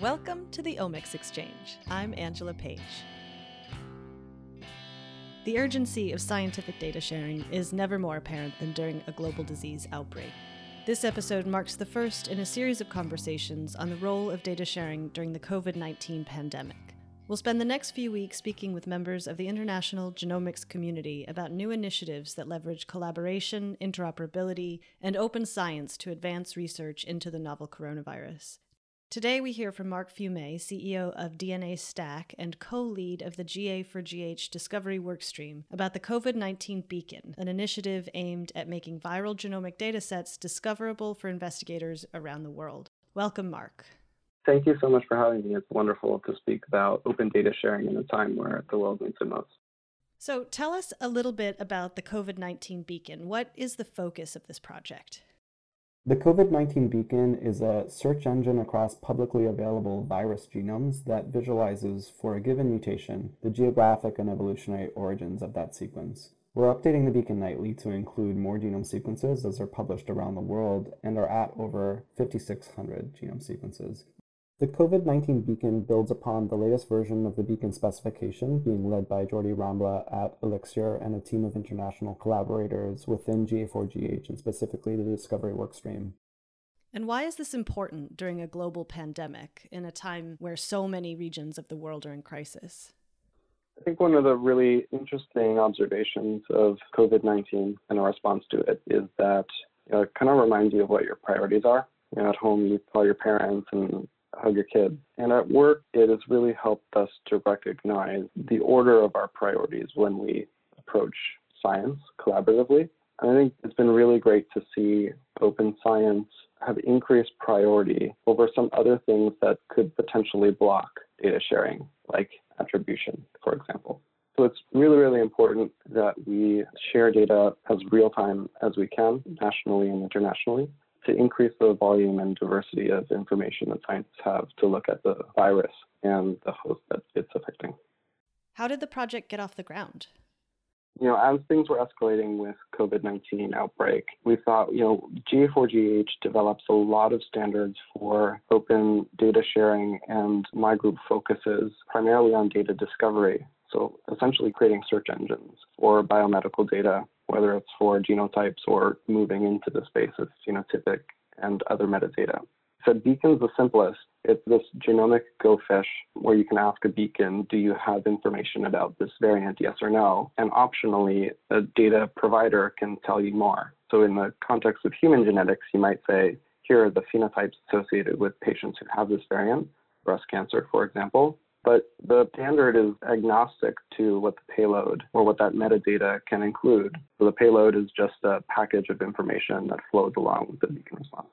Welcome to the Omics Exchange. I'm Angela Page. The urgency of scientific data sharing is never more apparent than during a global disease outbreak. This episode marks the first in a series of conversations on the role of data sharing during the COVID 19 pandemic. We'll spend the next few weeks speaking with members of the international genomics community about new initiatives that leverage collaboration, interoperability, and open science to advance research into the novel coronavirus. Today, we hear from Marc Fiume, CEO of DNAstack and co lead of the GA4GH Discovery Workstream, about the COVID 19 Beacon, an initiative aimed at making viral genomic datasets discoverable for investigators around the world. Welcome, Mark. Thank you so much for having me. It's wonderful to speak about open data sharing in a time where the world needs it most. So, tell us a little bit about the COVID 19 Beacon. What is the focus of this project? The COVID 19 Beacon is a search engine across publicly available virus genomes that visualizes, for a given mutation, the geographic and evolutionary origins of that sequence. We're updating the beacon nightly to include more genome sequences as they're published around the world and are at over 5,600 genome sequences. The COVID-19 beacon builds upon the latest version of the beacon specification being led by Jordi Rambla at Elixir and a team of international collaborators within GA4GH and specifically the Discovery Workstream. And why is this important during a global pandemic in a time where so many regions of the world are in crisis? I think one of the really interesting observations of COVID 19 and our response to it is that you know, it kind of reminds you of what your priorities are. You know, at home, you call your parents and hug your kid. And at work, it has really helped us to recognize the order of our priorities when we approach science collaboratively. And I think it's been really great to see open science have increased priority over some other things that could potentially block data sharing, like attribution, for example. So it's really, really important that we share data as real time as we can, nationally and internationally to increase the volume and diversity of information that scientists have to look at the virus and the host that it's affecting. How did the project get off the ground? You know, as things were escalating with COVID-19 outbreak, we thought, you know, GA4GH develops a lot of standards for open data sharing and my group focuses primarily on data discovery. So essentially creating search engines for biomedical data whether it's for genotypes or moving into the space of phenotypic and other metadata. So Beacon's the simplest. It's this genomic Go fish where you can ask a beacon, do you have information about this variant, yes or no? And optionally, a data provider can tell you more. So in the context of human genetics, you might say, here are the phenotypes associated with patients who have this variant, breast cancer, for example but the standard is agnostic to what the payload or what that metadata can include. So the payload is just a package of information that flows along with the beacon response.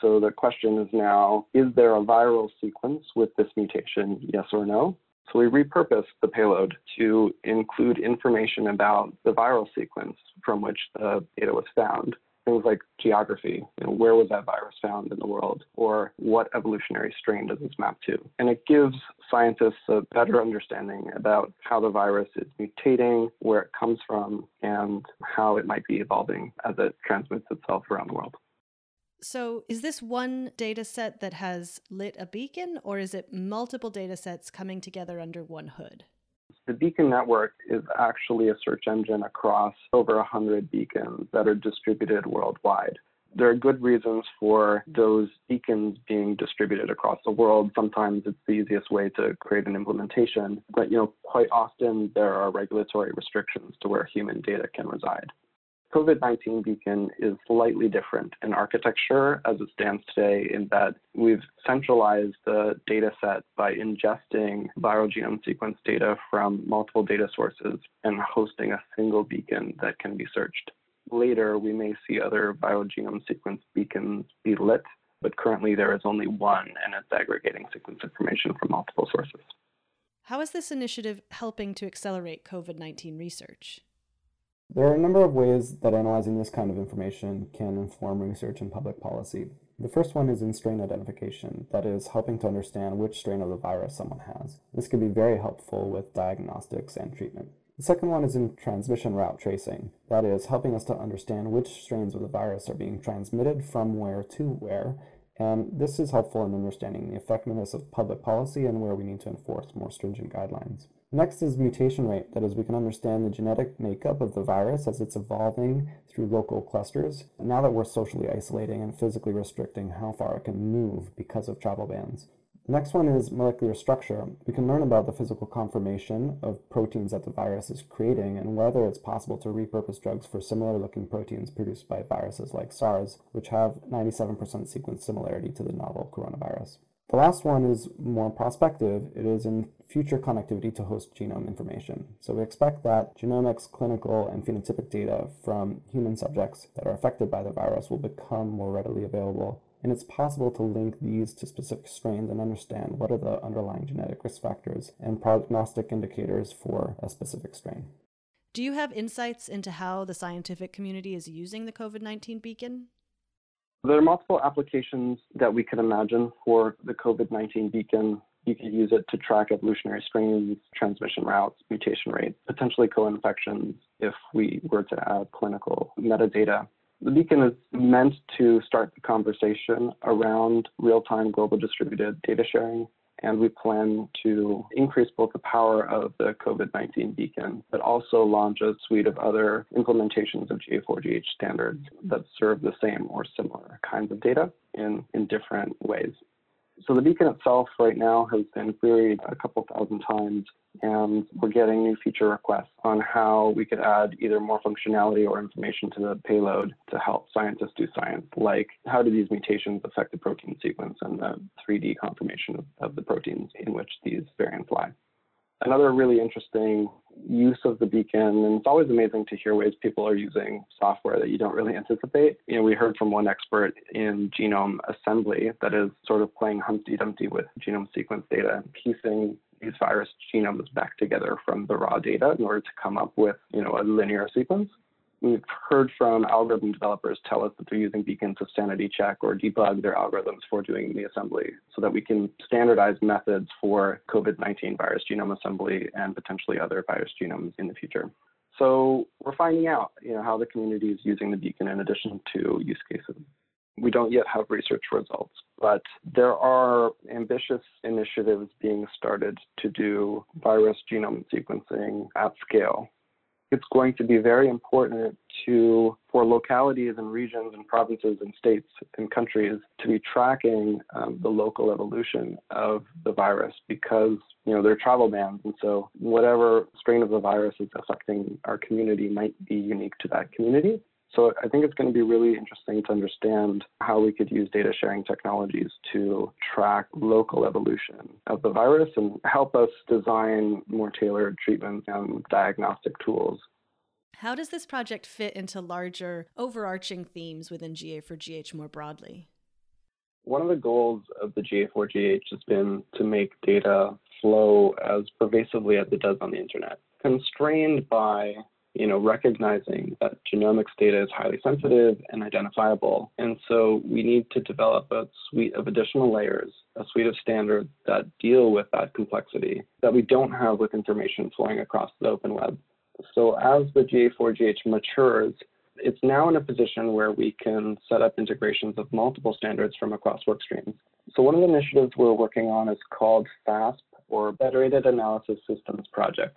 So the question is now, is there a viral sequence with this mutation, yes or no? So we repurposed the payload to include information about the viral sequence from which the data was found things like geography, you know, where was that virus found in the world, or what evolutionary strain does this map to? And it gives scientists a better understanding about how the virus is mutating, where it comes from, and how it might be evolving as it transmits itself around the world. So, is this one data set that has lit a beacon, or is it multiple data sets coming together under one hood? The Beacon Network is actually a search engine across over 100 beacons that are distributed worldwide. There are good reasons for those beacons being distributed across the world. Sometimes it's the easiest way to create an implementation, but you know, quite often there are regulatory restrictions to where human data can reside. COVID-19 Beacon is slightly different in architecture as it stands today in that we've centralized the data set by ingesting viral genome sequence data from multiple data sources and hosting a single beacon that can be searched. Later, we may see other viral genome sequence beacons be lit, but currently there is only one and it's aggregating sequence information from multiple sources. How is this initiative helping to accelerate COVID 19 research? There are a number of ways that analyzing this kind of information can inform research and public policy. The first one is in strain identification, that is, helping to understand which strain of the virus someone has. This can be very helpful with diagnostics and treatment. The second one is in transmission route tracing, that is, helping us to understand which strains of the virus are being transmitted from where to where, And this is helpful in understanding the effectiveness of public policy and where we need to enforce more stringent guidelines. Next is mutation rate. That is, we can understand the genetic makeup of the virus as it's evolving through local clusters. Now that we're socially isolating and physically restricting how far it can move because of travel bans. The next one is molecular structure. We can learn about the physical conformation of proteins that the virus is creating and whether it's possible to repurpose drugs for similar looking proteins produced by viruses like SARS, which have 97% sequence similarity to the novel coronavirus. The last one is more prospective. It is in future connectivity to host genome information. So we expect that genomics, clinical, and phenotypic data from human subjects that are affected by the virus will become more readily available. And it's possible to link these to specific strains and understand what are the underlying genetic risk factors and prognostic indicators for a specific strain. Do you have insights into how the scientific community is using the COVID 19 beacon? There are multiple applications that we could imagine for the COVID 19 beacon. You could use it to track evolutionary strains, transmission routes, mutation rates, potentially co infections if we were to add clinical metadata. The beacon is meant to start the conversation around real time global distributed data sharing and we plan to increase both the power of the COVID-19 beacon, but also launch a suite of other implementations of GA4GH standards that serve the same or similar kinds of data in, in different ways. So the beacon itself right now has been queried a couple thousand times, and we're getting new feature requests on how we could add either more functionality or information to the payload to help scientists do science, like how do these mutations affect the protein sequence and the 3D conformation of, the proteins in which these variants lie. Another really interesting use of the beacon, and it's always amazing to hear ways people are using software that you don't really anticipate. You know, we heard from one expert in genome assembly that is sort of playing Humpty Dumpty with genome sequence data piecing these virus genomes back together from the raw data in order to come up with, you know, a linear sequence. We've heard from algorithm developers tell us that they're using Beacon to sanity check or debug their algorithms for doing the assembly so that we can standardize methods for COVID-19 virus genome assembly and potentially other virus genomes in the future. So we're finding out, you know, how the community is using the Beacon in addition to use cases. We don't yet have research results, but there are ambitious initiatives being started to do virus genome sequencing at scale it's going to be very important to for localities and regions and provinces and states and countries to be tracking um, the local evolution of the virus because you know there are travel bans. And so whatever strain of the virus is affecting our community might be unique to that community so I think it's going to be really interesting to understand how we could use data sharing technologies to track local evolution of the virus and help us design more tailored treatments and diagnostic tools. How does this project fit into larger overarching themes within GA4GH more broadly? One of the goals of the GA4GH has been to make data flow as pervasively as it does on the internet, constrained by you know, recognizing that genomics data is highly sensitive and identifiable. And so we need to develop a suite of additional layers, a suite of standards that deal with that complexity that we don't have with information flowing across the open web. So as the GA4GH matures, it's now in a position where we can set up integrations of multiple standards from across work streams. So one of the initiatives we're working on is called FASP, or Federated Analysis Systems Project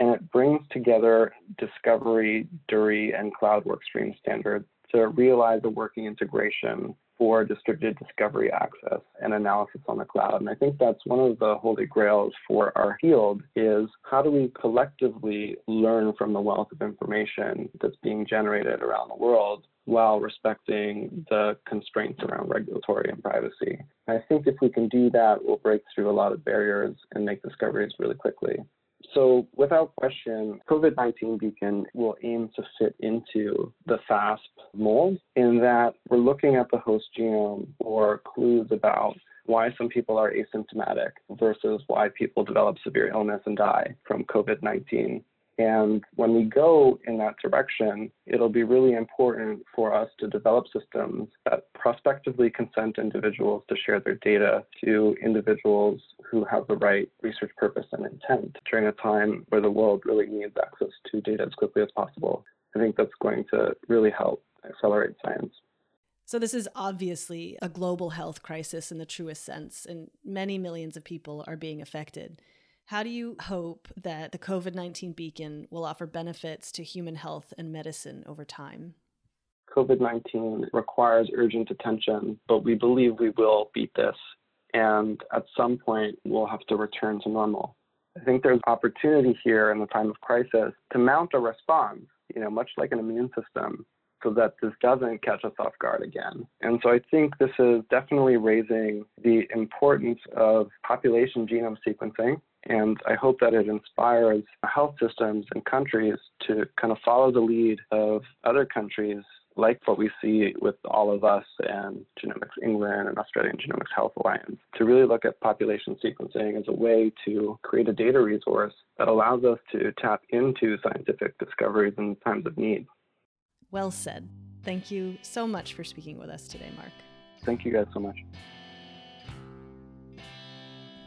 and it brings together discovery, DURI, and cloud workstream standards to realize a working integration for distributed discovery access and analysis on the cloud. And I think that's one of the holy grails for our field is how do we collectively learn from the wealth of information that's being generated around the world while respecting the constraints around regulatory and privacy. I think if we can do that, we'll break through a lot of barriers and make discoveries really quickly. So, without question, COVID 19 Beacon will aim to fit into the FASP mold in that we're looking at the host genome or clues about why some people are asymptomatic versus why people develop severe illness and die from COVID 19. And when we go in that direction, it'll be really important for us to develop systems that prospectively consent individuals to share their data to individuals who have the right research purpose and intent during a time where the world really needs access to data as quickly as possible. I think that's going to really help accelerate science. So, this is obviously a global health crisis in the truest sense, and many millions of people are being affected. How do you hope that the COVID 19 beacon will offer benefits to human health and medicine over time? COVID 19 requires urgent attention, but we believe we will beat this. And at some point, we'll have to return to normal. I think there's opportunity here in the time of crisis to mount a response, you know, much like an immune system, so that this doesn't catch us off guard again. And so I think this is definitely raising the importance of population genome sequencing. And I hope that it inspires health systems and countries to kind of follow the lead of other countries like what we see with all of us and Genomics England and Australian Genomics Health Alliance, to really look at population sequencing as a way to create a data resource that allows us to tap into scientific discoveries in times of need. Well said. Thank you so much for speaking with us today, Marc. Thank you guys so much.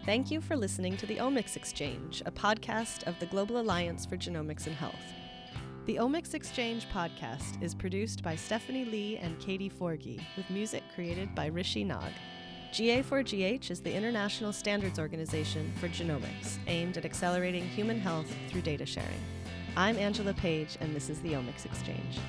Thank you for listening to the Omics Exchange, a podcast of the Global Alliance for Genomics and Health. The Omics Exchange podcast is produced by Stephanie Lee and Katie Forgy, with music created by Rishi Nag. GA4GH is the international standards organization for genomics, aimed at accelerating human health through data sharing. I'm Angela Page, and this is the Omics Exchange.